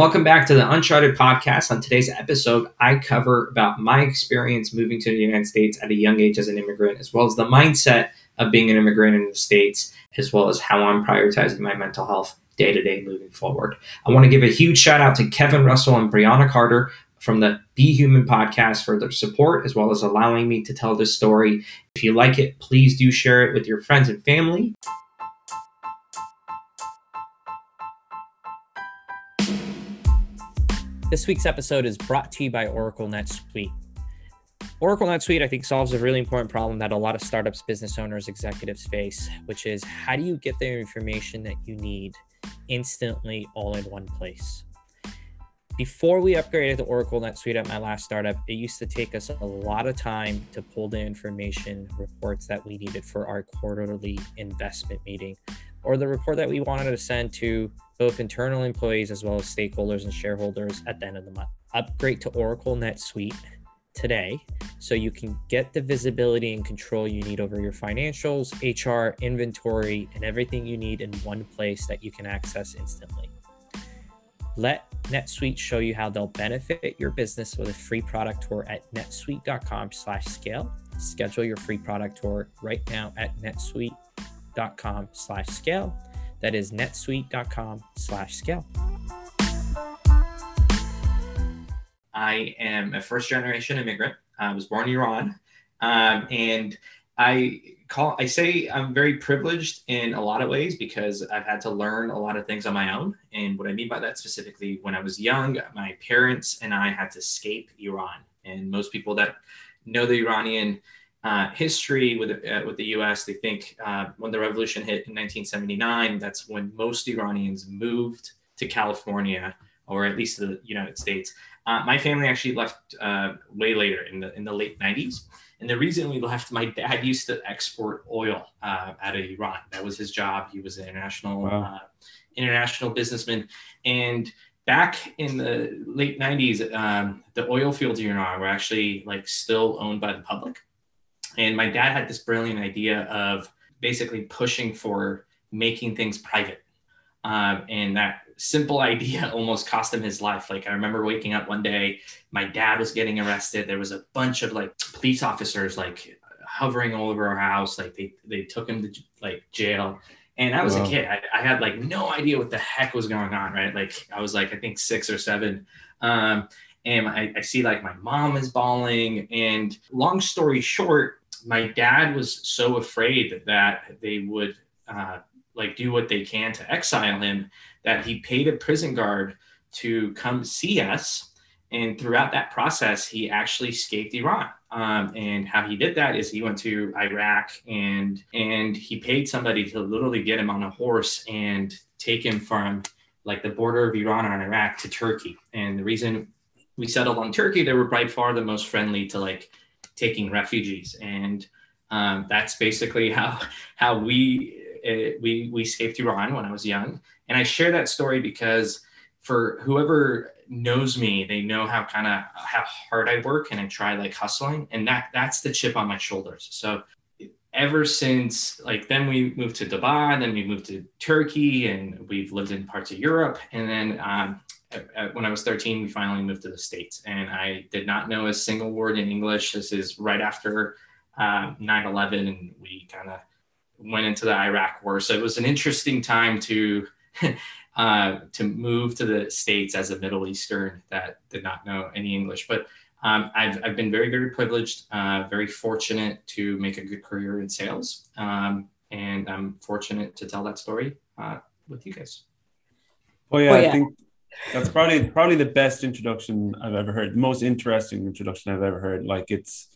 Welcome back to the Uncharted podcast. On today's episode, I cover about my experience moving to the United States at a young age as an immigrant, as well as the mindset of being an immigrant in the States, as well as how I'm prioritizing my mental health day to day moving forward. I want to give a huge shout out to Kevin Russell and Brianna Carter from the Be Human podcast for their support, as well as allowing me to tell this story. If you like it, please do share it with your friends and family. This week's episode is brought to you by Oracle NetSuite. Oracle NetSuite, I think, solves a really important problem that a lot of startups, business owners, executives face, which is how do you get the information that you need instantly all in one place? Before we upgraded to Oracle NetSuite at my last startup, it used to take us a lot of time to pull the information reports that we needed for our quarterly investment meeting or the report that we wanted to send to both internal employees as well as stakeholders and shareholders at the end of the month. Upgrade to Oracle NetSuite today so you can get the visibility and control you need over your financials, HR, inventory, and everything you need in one place that you can access instantly. Let NetSuite show you how they'll benefit your business with a free product tour at netsuite.com/scale. Schedule your free product tour right now at netsuite.com netsuite.com slash scale. That is netsuite.com slash scale. I am a first generation immigrant. I was born in Iran. Um, and I call I say I'm very privileged in a lot of ways because I've had to learn a lot of things on my own. And what I mean by that specifically, when I was young, my parents and I had to escape Iran. And most people that know the Iranian uh, history with uh, with the U.S. They think uh, when the revolution hit in 1979, that's when most Iranians moved to California or at least to the United States. Uh, my family actually left uh, way later in the in the late 90s, and the reason we left, my dad used to export oil uh, out of Iran. That was his job. He was an international wow. international businessman, and back in the late 90s, um, the oil fields in Iran were actually like still owned by the public and my dad had this brilliant idea of basically pushing for making things private. Um, and that simple idea almost cost him his life. Like I remember waking up one day, my dad was getting arrested. There was a bunch of like police officers like hovering all over our house. Like they they took him to like jail. And I was wow. a kid. I, I, had like no idea what the heck was going on, right? Like I was like I think six or seven. Um, and I, I see like my mom is bawling. And long story short, my dad was so afraid that they would uh, like do what they can to exile him that he paid a prison guard to come see us. And throughout that process, he actually escaped Iran. Um, and how he did that is he went to Iraq and and he paid somebody to literally get him on a horse and take him from like the border of Iran and Iraq to Turkey. And the reason we settled on Turkey, they were by far the most friendly to like taking refugees, and um, that's basically how how we uh, we we escaped Iran when I was young. And I share that story because for whoever knows me, they know how kind of how hard I work and I try like hustling, and that that's the chip on my shoulders. So ever since like then we moved to Dubai, then we moved to Turkey, and we've lived in parts of Europe, and then um, when I was 13, we finally moved to the States, and I did not know a single word in English. This is right after uh, 9 11, and we kind of went into the Iraq war. So it was an interesting time to. uh, to move to the States as a Middle Eastern that did not know any English. But um, I've, I've been very, very privileged, uh, very fortunate to make a good career in sales. Um, and I'm fortunate to tell that story uh, with you guys. Oh yeah, oh, yeah. I think that's probably probably the best introduction I've ever heard. The most interesting introduction I've ever heard. Like it's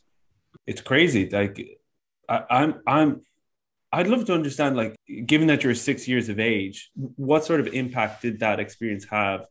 it's crazy. Like I, I'm I'm I'd love to understand, like, given that you're six years of age, what sort of impact did that experience have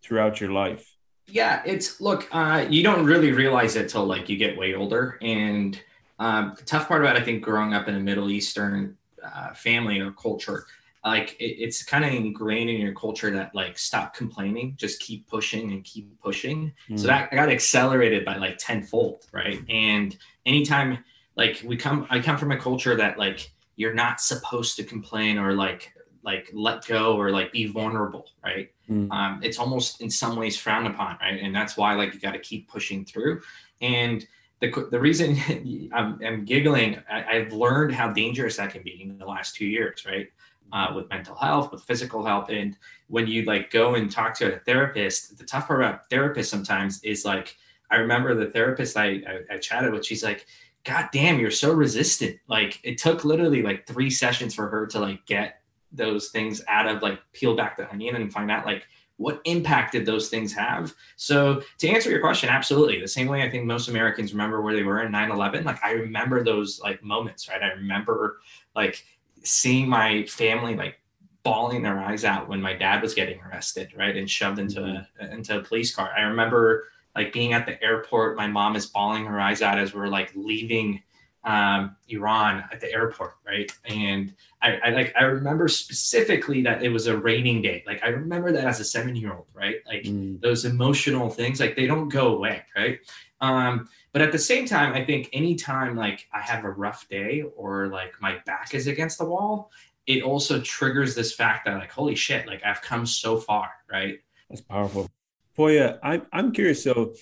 throughout your life? Yeah, it's look, uh, you don't really realize it till like you get way older. And um, the tough part about, I think, growing up in a Middle Eastern uh, family or culture like it, it's kind of ingrained in your culture that like stop complaining just keep pushing and keep pushing mm. so that I got accelerated by like tenfold right and anytime like we come i come from a culture that like you're not supposed to complain or like like let go or like be vulnerable right mm. um, it's almost in some ways frowned upon, right? And that's why like you got to keep pushing through. And the, the reason I'm, I'm giggling, I, have learned how dangerous that can be in the last two years, right? Uh, with mental health, with physical health, and when you like go and talk to a therapist, the tough part about therapists sometimes is like I remember the therapist I, I, I chatted with, she's like, God damn, you're so resistant. Like it took literally like three sessions for her to like get those things out of like peel back the onion and find out like what impact did those things have? So to answer your question absolutely. The same way i think most americans remember where they were in 9-11 like i remember those like moments right? I remember like seeing my family like bawling their eyes out when my dad was getting arrested right and shoved into mm-hmm. a into a police car i remember like being at the airport my mom is bawling her eyes out as we're like leaving um, Iran at the airport, right? And I, I, like I remember specifically that it was a raining day. Like I remember that as a seven year old, right? Like mm. those emotional things, like they don't go away, right? Um, but at the same time, I think anytime like I have a rough day or like my back is against the wall, it also triggers this fact that like holy shit, like I've come so far, right? That's powerful. Poya, I'm I'm curious. So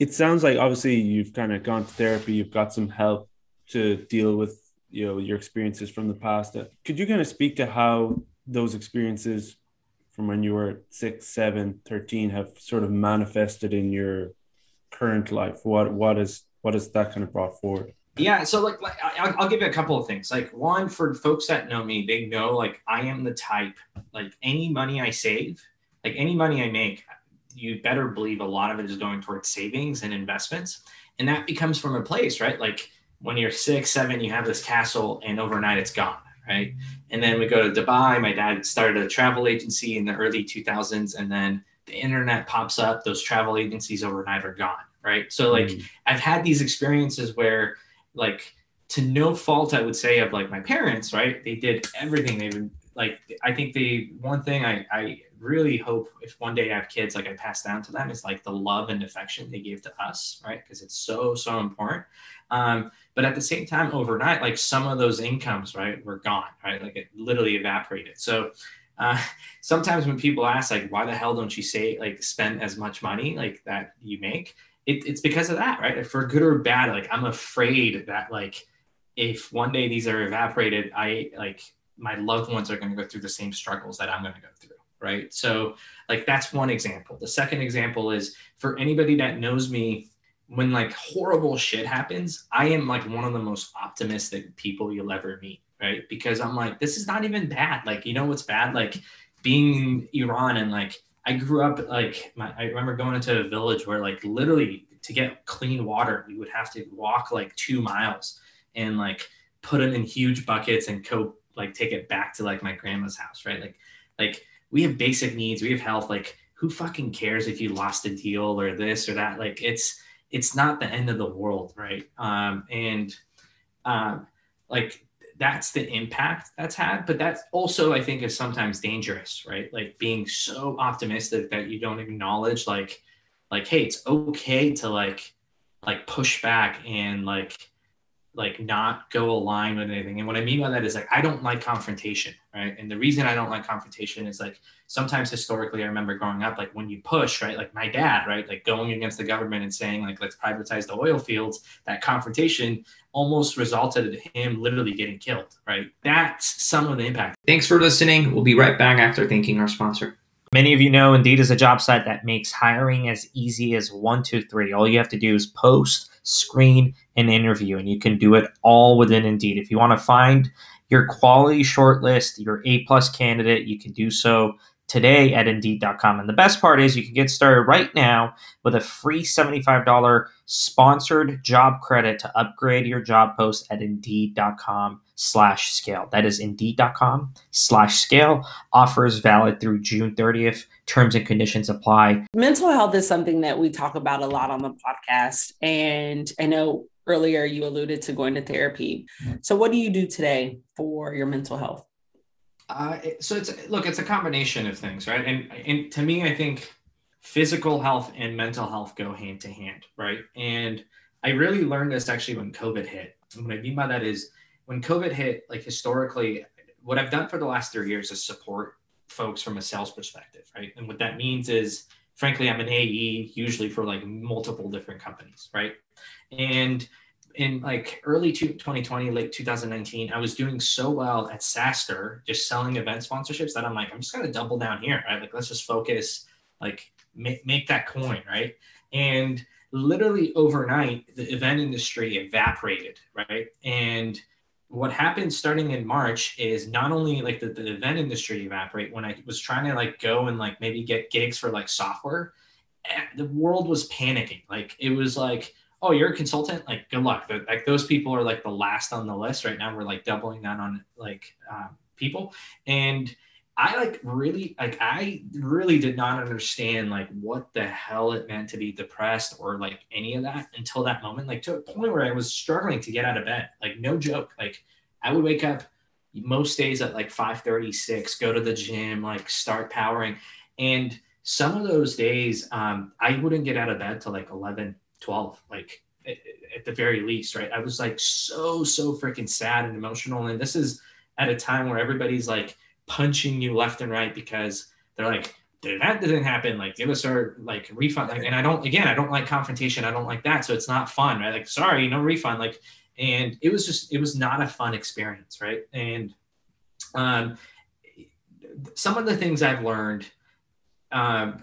it sounds like obviously you've kind of gone to therapy, you've got some help to deal with you know your experiences from the past. Uh, could you kind of speak to how those experiences from when you were six, seven, 13 have sort of manifested in your current life? What what is what is that kind of brought forward? Yeah, so like, like I'll, I'll give you a couple of things. Like one, for folks that know me, they know like I am the type like any money I save, like any money I make, you better believe a lot of it is going towards savings and investments, and that becomes from a place, right? Like when you're six, seven, you have this castle and overnight it's gone, right? And then we go to Dubai. My dad started a travel agency in the early 2000s, and then the internet pops up. Those travel agencies overnight are gone, right? So, like, mm. I've had these experiences where, like, to no fault, I would say, of like my parents, right? They did everything. They would, like, I think the one thing I, I really hope if one day I have kids, like I pass down to them is like the love and affection they gave to us, right? Because it's so, so important. Um, but at the same time, overnight, like some of those incomes, right, were gone, right? Like it literally evaporated. So uh, sometimes when people ask, like, why the hell don't you say, like, spend as much money like that you make? It, it's because of that, right? For good or bad, like, I'm afraid that, like, if one day these are evaporated, I like my loved ones are going to go through the same struggles that I'm going to go through right? So, like, that's one example. The second example is for anybody that knows me when like horrible shit happens, I am like one of the most optimistic people you'll ever meet, right? Because I'm like, this is not even bad. Like, you know what's bad? Like being in Iran and like I grew up like my, I remember going into a village where like literally to get clean water, we would have to walk like two miles and like put them in huge buckets and go like take it back to like my grandma's house, right? Like, like we have basic needs, we have health. Like, who fucking cares if you lost a deal or this or that? Like, it's it's not the end of the world, right? Um, and um, like that's the impact that's had, but that's also I think is sometimes dangerous, right? Like being so optimistic that you don't acknowledge like like hey, it's okay to like like push back and like like not go align with anything. And what I mean by that is like I don't like confrontation, right? And the reason I don't like confrontation is like sometimes historically I remember growing up, like when you push, right? Like my dad, right? Like going against the government and saying like let's privatize the oil fields, that confrontation almost resulted in him literally getting killed, right? That's some of the impact. Thanks for listening. We'll be right back after thanking our sponsor. Many of you know Indeed is a job site that makes hiring as easy as one, two, three. All you have to do is post, screen, and interview, and you can do it all within Indeed. If you want to find your quality shortlist, your A plus candidate, you can do so today at Indeed.com. And the best part is you can get started right now with a free $75 sponsored job credit to upgrade your job post at Indeed.com slash scale. That is Indeed.com slash scale. Offers valid through June 30th. Terms and conditions apply. Mental health is something that we talk about a lot on the podcast. And I know earlier you alluded to going to therapy. So what do you do today for your mental health? Uh, so it's look, it's a combination of things, right? And and to me, I think physical health and mental health go hand to hand, right? And I really learned this actually when COVID hit. And what I mean by that is when COVID hit, like historically, what I've done for the last three years is support folks from a sales perspective, right? And what that means is, frankly, I'm an AE usually for like multiple different companies, right? And in like early 2020, late 2019, I was doing so well at SaaStr, just selling event sponsorships that I'm like, I'm just gonna double down here, right? Like let's just focus, like make make that coin, right? And literally overnight, the event industry evaporated, right? And what happened starting in March is not only like the, the event industry evaporate when I was trying to like go and like maybe get gigs for like software, eh, the world was panicking. Like it was like, oh, you're a consultant, like good luck. Like those people are like the last on the list right now. We're like doubling down on like um, people, and I like really like I really did not understand like what the hell it meant to be depressed or like any of that until that moment. Like to a point where I was struggling to get out of bed. Like no joke. Like I would wake up most days at like 5:36, go to the gym, like start powering. And some of those days, um, I wouldn't get out of bed till like 11, 12, like at the very least, right? I was like so, so freaking sad and emotional. And this is at a time where everybody's like punching you left and right because they're like, that didn't happen. Like, give us our like refund. Like, and I don't, again, I don't like confrontation. I don't like that. So it's not fun, right? Like, sorry, no refund. Like, and it was just, it was not a fun experience, right? And um, some of the things I've learned um,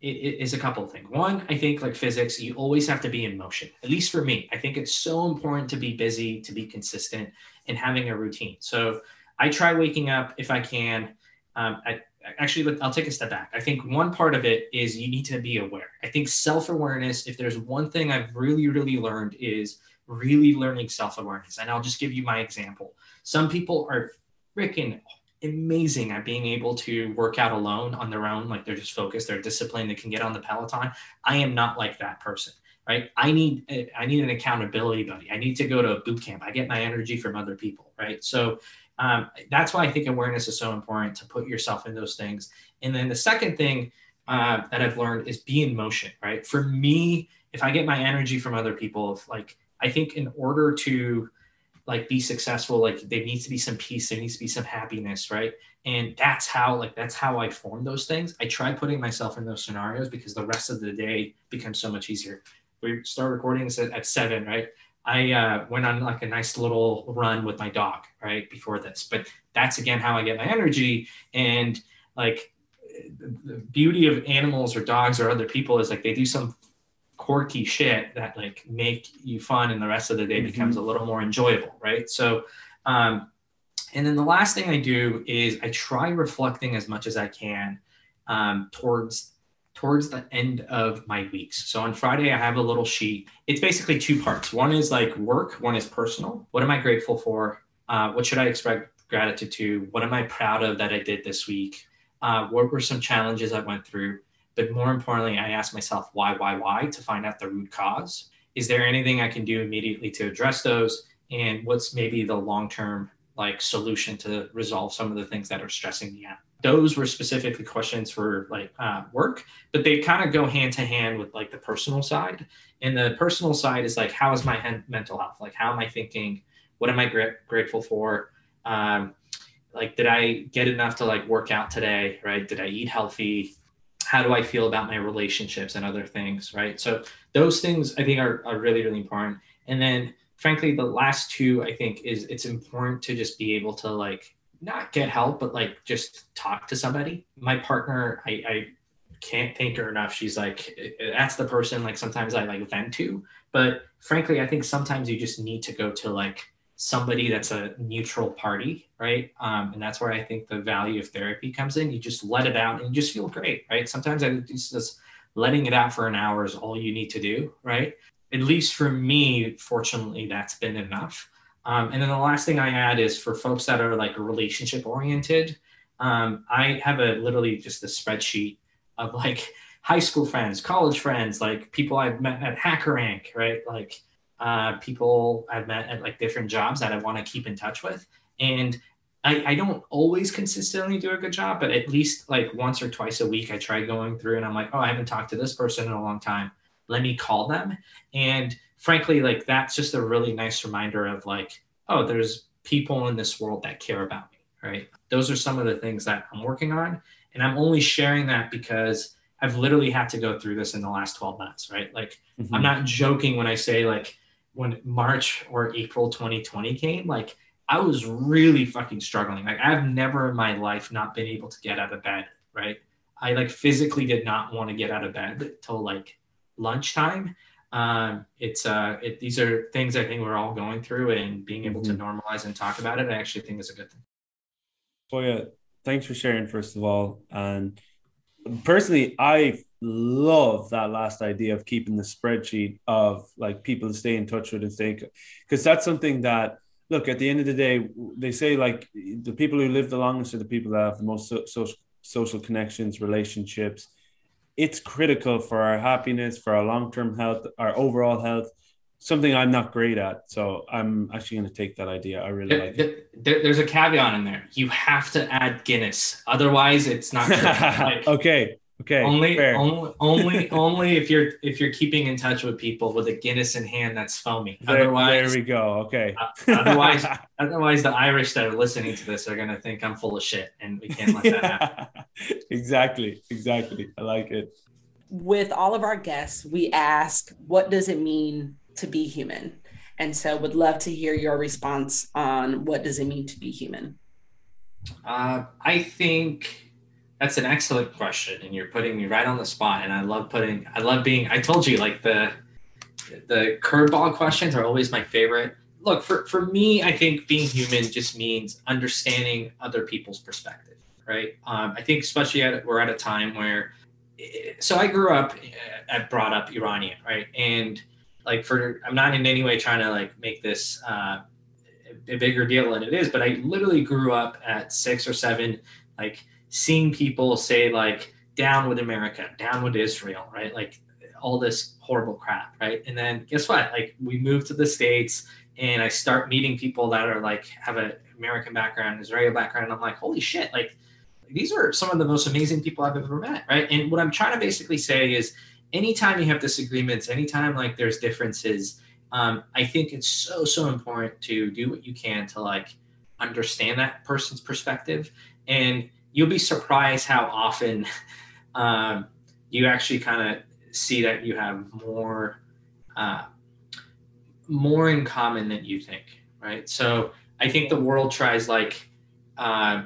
is a couple of things. One, I think like physics, you always have to be in motion. At least for me, I think it's so important to be busy, to be consistent, and having a routine. So I try waking up if I can. Um, I, actually, I'll take a step back. I think one part of it is you need to be aware. I think self awareness, if there's one thing I've really, really learned, is really learning self awareness. And I'll just give you my example. Some people are freaking amazing at being able to work out alone on their own. Like they're just focused, they're disciplined, they can get on the Peloton. I am not like that person right i need i need an accountability buddy i need to go to a boot camp i get my energy from other people right so um, that's why I think awareness is so important to put yourself in those things. And then the second thing uh, that I've learned is be in motion, right? For me, if I get my energy from other people, if like I think in order to like be successful, like there needs to be some peace, there needs to be some happiness, right? And that's how like that's how I form those things. I try putting myself in those scenarios because the rest of the day becomes so much easier. We start recording at seven, right? I uh, went on like a nice little run with my dog right before this. But that's again how I get my energy. And like the beauty of animals or dogs or other people is like they do some quirky shit that like make you fun and the rest of the day mm-hmm. becomes a little more enjoyable, right? So, um, and then the last thing I do is I try reflecting as much as I can um, towards towards the end of my weeks. So on Friday, I have a little sheet. It's basically two parts. One is like work, one is personal. What am I grateful for? Uh, what should I expect gratitude to? What am I proud of that I did this week? Uh, what were some challenges I went through? But more importantly, I ask myself why, why, why to find out the root cause. Is there anything I can do immediately to address those? And what's maybe the long term like solution to resolve some of the things that are stressing me out? Those were specifically questions for like uh, work but they kind of go hand to hand with like the personal side. And the personal side is like how is my mental health? Like how am i thinking? What am i gra- grateful for? Um, like did i get enough to like work out today right? Did i eat healthy? How do i feel about my relationships and other things right? So those things i think are, are really really important. And then frankly the last two i think is it's important to just be able to like not get help, but like just talk to somebody. My partner, I, I can't thank her enough. She's like, that's the person like sometimes I like vent to. But frankly, I think sometimes you just need to go to like somebody that's a neutral party, right? Um, and that's where I think the value of therapy comes in. You just let it out and you just feel great, right? Sometimes I just, just letting it out for an hour is all you need to do, right? At least for me, fortunately, that's been enough. Um, and then the last thing I add is for folks that are like relationship oriented, um, I have a literally just a spreadsheet of like high school friends, college friends, like people I've met at HackerRank, right? Like uh, people I've met at like different jobs that I want to keep in touch with. And I, I don't always consistently do a good job, but at least like once or twice a week, I try going through and I'm like, oh, I haven't talked to this person in a long time. Let me call them. And frankly, like that's just a really nice reminder of like, oh, there's people in this world that care about me, right? Those are some of the things that I'm working on. And I'm only sharing that because I've literally had to go through this in the last 12 months, right? Like, mm-hmm. I'm not joking when I say, like, when March or April 2020 came, like, I was really fucking struggling. Like, I've never in my life not been able to get out of bed, right? I like physically did not want to get out of bed till like lunchtime. Um, it's uh, it, these are things I think we're all going through, and being able mm-hmm. to normalize and talk about it, I actually think is a good thing. Oh yeah, thanks for sharing first of all. And personally, I love that last idea of keeping the spreadsheet of like people to stay in touch with and stay because that's something that look at the end of the day they say like the people who live the longest are the people that have the most so- social social connections, relationships. It's critical for our happiness, for our long term health, our overall health. Something I'm not great at, so I'm actually going to take that idea. I really there, like it. There, there's a caveat in there. You have to add Guinness, otherwise, it's not. like, okay, Okay. Only, fair. only, only, only if you're if you're keeping in touch with people with a Guinness in hand that's foamy. There, otherwise, there we go. Okay. Uh, otherwise, otherwise, the Irish that are listening to this are gonna think I'm full of shit, and we can't let that happen. exactly. Exactly. I like it. With all of our guests, we ask, "What does it mean to be human?" And so, would love to hear your response on what does it mean to be human. Uh, I think that's an excellent question, and you're putting me right on the spot. And I love putting, I love being. I told you, like the the curveball questions are always my favorite. Look, for for me, I think being human just means understanding other people's perspective, right? Um, I think especially at we're at a time where, so I grew up, I brought up Iranian, right? And like for, I'm not in any way trying to like make this. Uh, a bigger deal than it is, but I literally grew up at six or seven, like seeing people say like down with America, down with Israel, right? Like all this horrible crap, right? And then guess what? Like we move to the states and I start meeting people that are like have an American background, Israeli background. I'm like, holy shit, like these are some of the most amazing people I've ever met, right? And what I'm trying to basically say is anytime you have disagreements, anytime like there's differences, um, I think it's so, so important to do what you can to like understand that person's perspective. And you'll be surprised how often um, you actually kind of see that you have more uh, more in common than you think right? So i think the world tries like uh,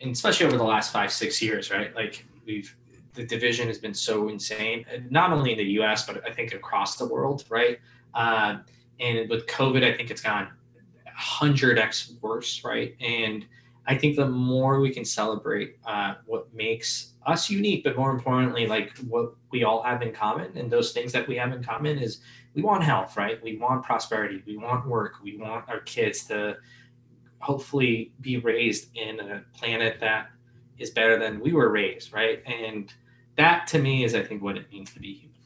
and especially over the last five six years right? Like we've the division has been so insane not only in the us but i think across the world right? Uh, and with covid i think it's gone 100x worse right? And I think the more we can celebrate uh, what makes us unique, but more importantly, like what we all have in common, and those things that we have in common is we want health, right? We want prosperity, we want work, we want our kids to hopefully be raised in a planet that is better than we were raised, right? And that to me is, I think, what it means to be human.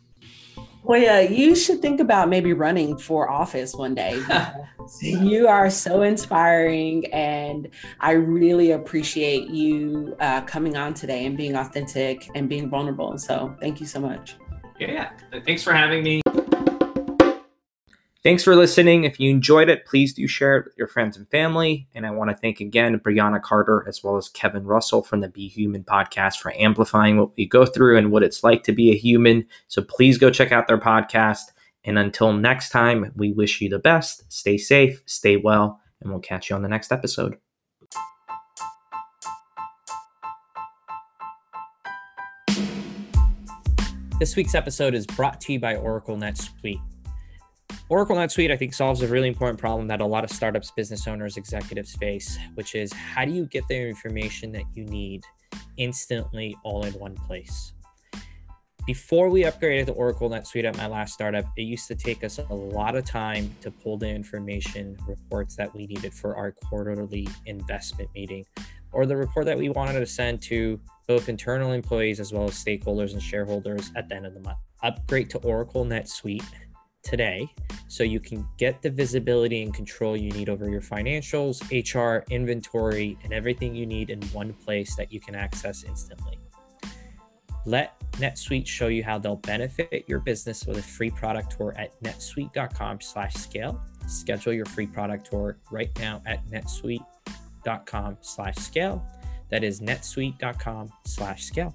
Well, yeah, you should think about maybe running for office one day. you are so inspiring, and I really appreciate you uh, coming on today and being authentic and being vulnerable. So, thank you so much. Yeah, thanks for having me. Thanks for listening. If you enjoyed it, please do share it with your friends and family. And I want to thank again Brianna Carter as well as Kevin Russell from the Be Human podcast for amplifying what we go through and what it's like to be a human. So please go check out their podcast. And until next time, we wish you the best. Stay safe, stay well, and we'll catch you on the next episode. This week's episode is brought to you by Oracle NetSuite. Oracle NetSuite, I think, solves a really important problem that a lot of startups, business owners, executives face, which is how do you get the information that you need instantly all in one place? Before we upgraded to Oracle NetSuite at my last startup, it used to take us a lot of time to pull the information reports that we needed for our quarterly investment meeting or the report that we wanted to send to both internal employees as well as stakeholders and shareholders at the end of the month. Upgrade to Oracle NetSuite today so you can get the visibility and control you need over your financials, HR, inventory, and everything you need in one place that you can access instantly. Let NetSuite show you how they'll benefit your business with a free product tour at netsuite.com/scale. Schedule your free product tour right now at netsuite.com/scale. That is netsuite.com slash scale.